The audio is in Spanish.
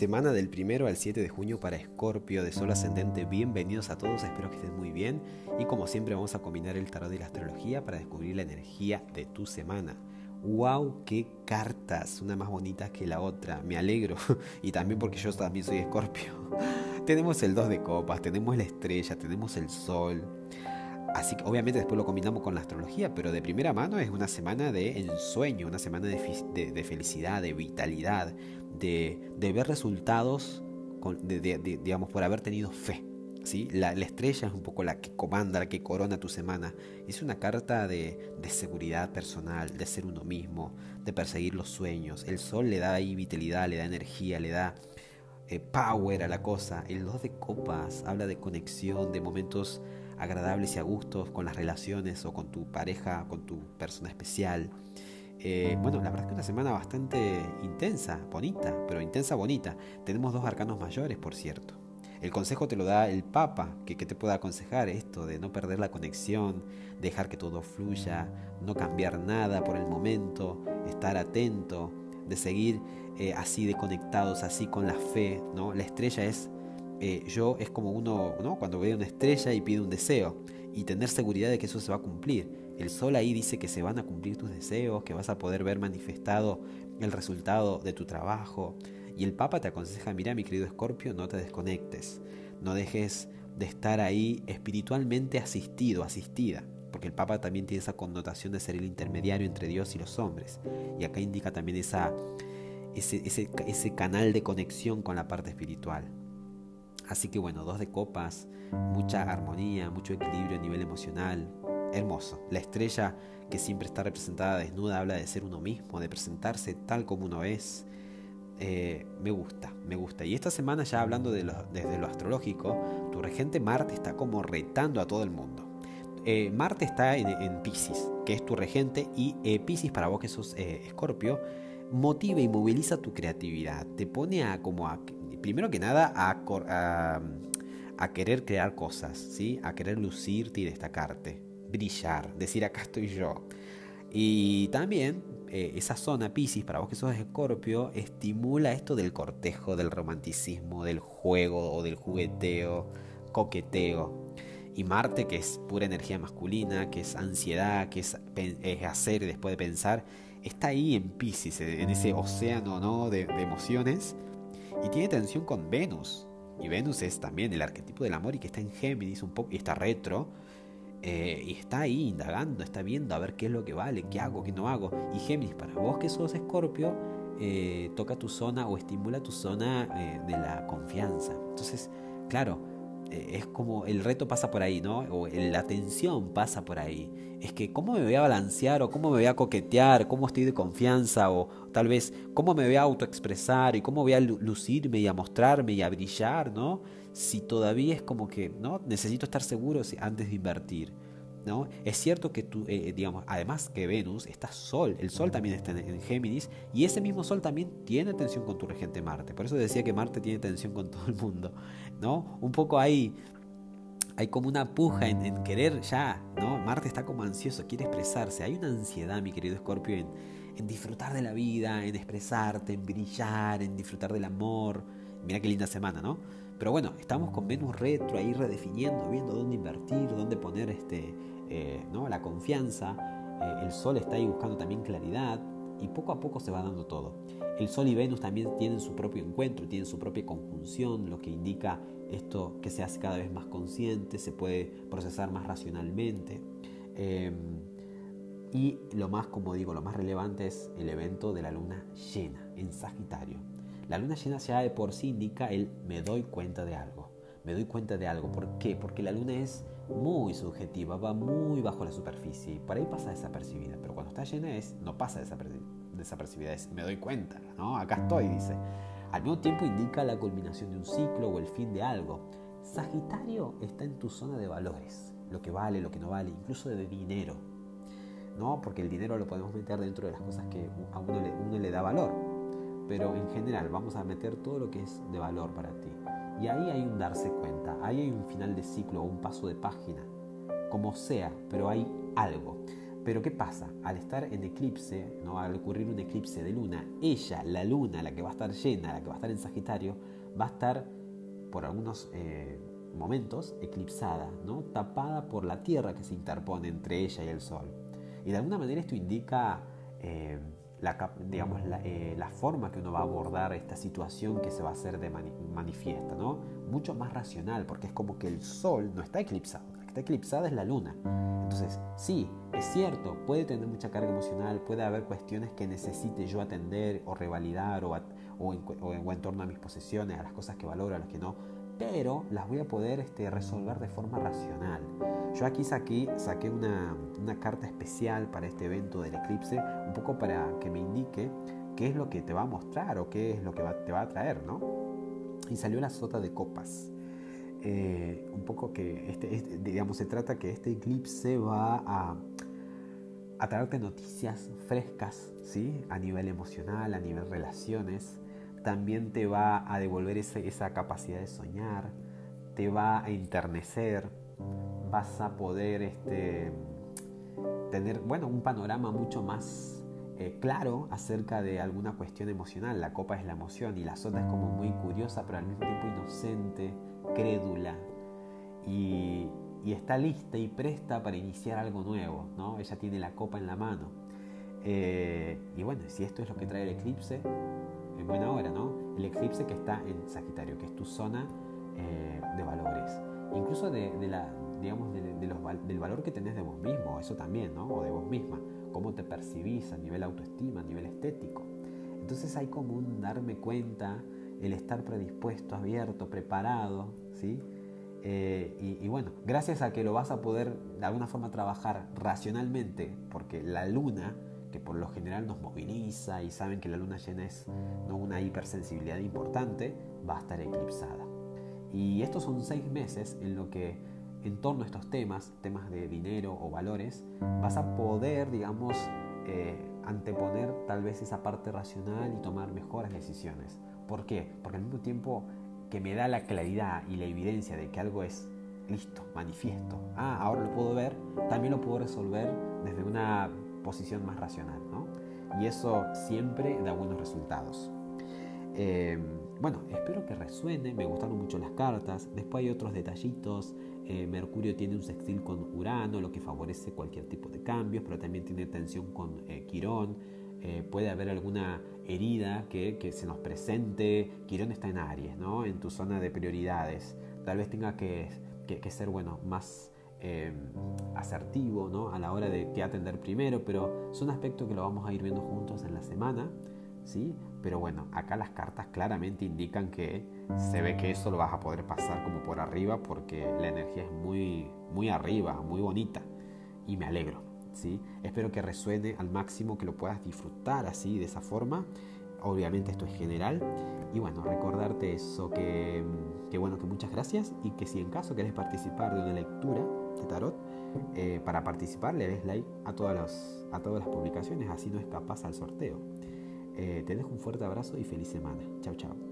Semana del primero al 7 de junio para Escorpio de Sol Ascendente. Bienvenidos a todos, espero que estén muy bien. Y como siempre vamos a combinar el tarot y la astrología para descubrir la energía de tu semana. ¡Wow! ¡Qué cartas! Una más bonita que la otra. Me alegro. y también porque yo también soy Escorpio. tenemos el 2 de copas, tenemos la estrella, tenemos el sol. Así que obviamente después lo combinamos con la astrología, pero de primera mano es una semana de ensueño, una semana de, felicidad, de vitalidad, de, ver resultados, digamos, por haber tenido fe. La, estrella es un poco la que comanda, la que corona tu semana. Es una carta de, seguridad personal, de ser uno mismo, de perseguir los sueños. El sol le da ahí vitalidad, le da energía, le da eh, power a la cosa. El 2 de copas habla de conexión, de momentos agradables y a gustos con las relaciones o con tu pareja, con tu persona especial. Eh, bueno, la verdad que una semana bastante intensa, bonita, pero intensa, bonita. Tenemos dos arcanos mayores, por cierto. El consejo te lo da el Papa, que, que, te puede aconsejar esto de no perder la conexión, dejar que todo fluya, no cambiar nada por el momento, estar atento, de seguir eh, así de conectados, así con la fe. ¿no? La estrella es eh, yo es como uno, ¿no? Cuando ve una estrella y pide un deseo y tener seguridad de que eso se va a cumplir. El sol ahí dice que se van a cumplir tus deseos, que vas a poder ver manifestado el resultado de tu trabajo. Y el Papa te aconseja, mira mi querido Escorpio, no te desconectes, no dejes de estar ahí espiritualmente asistido, asistida, porque el Papa también tiene esa connotación de ser el intermediario entre Dios y los hombres. Y acá indica también esa, ese, ese, ese canal de conexión con la parte espiritual. Así que bueno, dos de copas, mucha armonía, mucho equilibrio a nivel emocional. Hermoso. La estrella que siempre está representada desnuda habla de ser uno mismo, de presentarse tal como uno es. Eh, me gusta, me gusta. Y esta semana ya hablando de desde lo astrológico, tu regente Marte está como retando a todo el mundo. Eh, Marte está en, Pisces, que es tu regente, y eh, Pisces para vos que sos Escorpio, motiva y moviliza tu creatividad, te pone a como a primero que nada, a, a, querer crear cosas, ¿sí? a querer lucirte y destacarte, brillar, decir acá estoy yo. Y también eh, esa zona Pisces, para vos que sos Escorpio, estimula esto del cortejo, del romanticismo, del juego o del jugueteo, coqueteo. Y Marte, que es pura energía masculina, que es ansiedad, que es, hacer después de pensar, está ahí en Pisces, en ese océano ¿no? de emociones y tiene tensión con Venus. Y Venus es también el arquetipo del amor y que está en Géminis un poco y está retro. Eh, y está ahí indagando, está viendo a ver qué es lo que vale, qué hago, qué no hago. Y Géminis, para vos que sos Escorpio, eh, toca tu zona o estimula tu zona eh, de la confianza. Entonces, claro, es como el reto pasa por ahí, ¿no? O la tensión pasa por ahí. Es que cómo me voy a balancear o cómo me voy a coquetear, cómo estoy de confianza o tal vez cómo me voy a autoexpresar y cómo voy a lucirme y a mostrarme y a brillar, ¿no? Si todavía es como que, ¿no? Necesito estar seguro antes de invertir. ¿No? Es cierto que tú, eh, digamos, además que Venus está Sol, el Sol también está en, Géminis y ese mismo Sol también tiene tensión con tu regente Marte. Por eso decía que Marte tiene tensión con todo el mundo, ¿no? Un poco ahí hay como una puja en, querer ya, ¿no? Marte está como ansioso, quiere expresarse. Hay una ansiedad, mi querido Scorpio, en, en disfrutar de la vida, en expresarte, en brillar, en disfrutar del amor. Mira qué linda semana, ¿no? Pero bueno, estamos con Venus retro ahí redefiniendo, viendo dónde invertir, dónde poner este, eh, ¿no? la confianza. Eh, el Sol está ahí buscando también claridad y poco a poco se va dando todo. El Sol y Venus también tienen su propio encuentro, tienen su propia conjunción, lo que indica esto que se hace cada vez más consciente, se puede procesar más racionalmente. Em, y lo más, como digo, lo más relevante es el evento de la luna llena en Sagitario. La luna llena ya de por sí indica el me doy cuenta de algo. Me doy cuenta de algo. ¿Por qué? Porque la luna es muy subjetiva, va muy bajo la superficie y por ahí pasa desapercibida. Pero cuando está llena es, no pasa desapercibida, es me doy cuenta, ¿no? Acá estoy, dice. Al mismo tiempo indica la culminación de un ciclo o el fin de algo. Sagitario está en tu zona de valores, lo que vale, lo que no vale, incluso de dinero. ¿no? Porque el dinero lo podemos meter dentro de las cosas que a uno le, uno le da valor pero en general vamos a meter todo lo que es de valor para ti. Y ahí hay un darse cuenta, ahí hay un final de ciclo un paso de página, como sea, pero hay algo. Pero ¿qué pasa? Al estar en eclipse, ¿no? al ocurrir un eclipse de luna, ella, la luna, la que va a estar llena, la que va a estar en Sagitario, va a estar por algunos eh, momentos eclipsada, ¿no? tapada por la Tierra que se interpone entre ella y el Sol. Y de alguna manera esto indica eh, la, digamos, eh, la, forma que uno va a abordar esta situación que se va a hacer de manifiesta, ¿no? mucho más racional, porque es como que el Sol no está eclipsado, la que está eclipsada es la Luna. Entonces, sí, es cierto, puede tener mucha carga emocional, puede haber cuestiones que necesite yo atender o revalidar o, o, en, o en torno a mis posesiones, a las cosas que valoro, a las que no, pero las voy a poder este, resolver de forma racional. Yo aquí saqué, saqué una, carta especial para este evento del eclipse, un poco para que me indique qué es lo que te va a mostrar o qué es lo que te va a traer, ¿no? Y salió la sota de copas. Eh, un poco que, este, este, digamos, se trata que este eclipse va a, a traerte noticias frescas, ¿sí? A nivel emocional, a nivel relaciones, también te va a devolver esa capacidad de soñar, te va a enternecer, vas a poder este, tener bueno, un panorama mucho más eh, claro acerca de alguna cuestión emocional. La copa es la emoción y la sota es como muy curiosa, pero al mismo tiempo inocente, crédula y, está lista y presta para iniciar algo nuevo. ¿no? Ella tiene la copa en la mano. Eh, y bueno, si esto es lo que trae el eclipse, en buena hora, ¿no? El eclipse que está en Sagitario, que es tu zona eh, de valores. Incluso de, la, digamos, de, los, del valor que tenés de vos mismo, eso también, ¿no? O de vos misma. Cómo te percibís a nivel autoestima, a nivel estético. Entonces hay como un darme cuenta, el estar predispuesto, abierto, preparado, ¿sí? Eh, y, y, bueno, gracias a que lo vas a poder de alguna forma trabajar racionalmente, porque la luna que por lo general nos moviliza y saben que la luna llena es ¿no? una hipersensibilidad importante, va a estar eclipsada. Y estos son seis meses en lo que en torno a estos temas, temas de dinero o valores, vas a poder, digamos, eh, anteponer tal vez esa parte racional y tomar mejores decisiones. ¿Por qué? Porque al mismo tiempo que me da la claridad y la evidencia de que algo es listo, manifiesto, ah, ahora lo puedo ver, también lo puedo resolver desde una posición más racional, ¿no? Y eso siempre da buenos resultados. Eh, bueno, espero que resuene, me gustaron mucho las cartas, después hay otros detallitos, eh, Mercurio tiene un sextil con Urano, lo que favorece cualquier tipo de cambios, pero también tiene tensión con eh, Quirón, puede haber alguna herida que, que, se nos presente, Quirón está en Aries, ¿no? En tu zona de prioridades, tal vez tenga que, que, que ser, bueno, más Em, asertivo ¿no? a la hora de qué atender primero, pero son aspectos que lo vamos a ir viendo juntos en la semana. ¿sí? Pero bueno, acá las cartas claramente indican que se ve que eso lo vas a poder pasar como por arriba porque la energía es muy, muy arriba, muy bonita y me alegro. ¿sí? Espero que resuene al máximo, que lo puedas disfrutar así, de esa forma. Obviamente esto es general. Y bueno, recordarte eso, que, que bueno, que muchas gracias y que si en caso querés participar de una lectura, de tarot. Eh, para participar le des like a todas, a todas las publicaciones, así no escapas al sorteo. Eh, te dejo un fuerte abrazo y feliz semana. Chao, chao.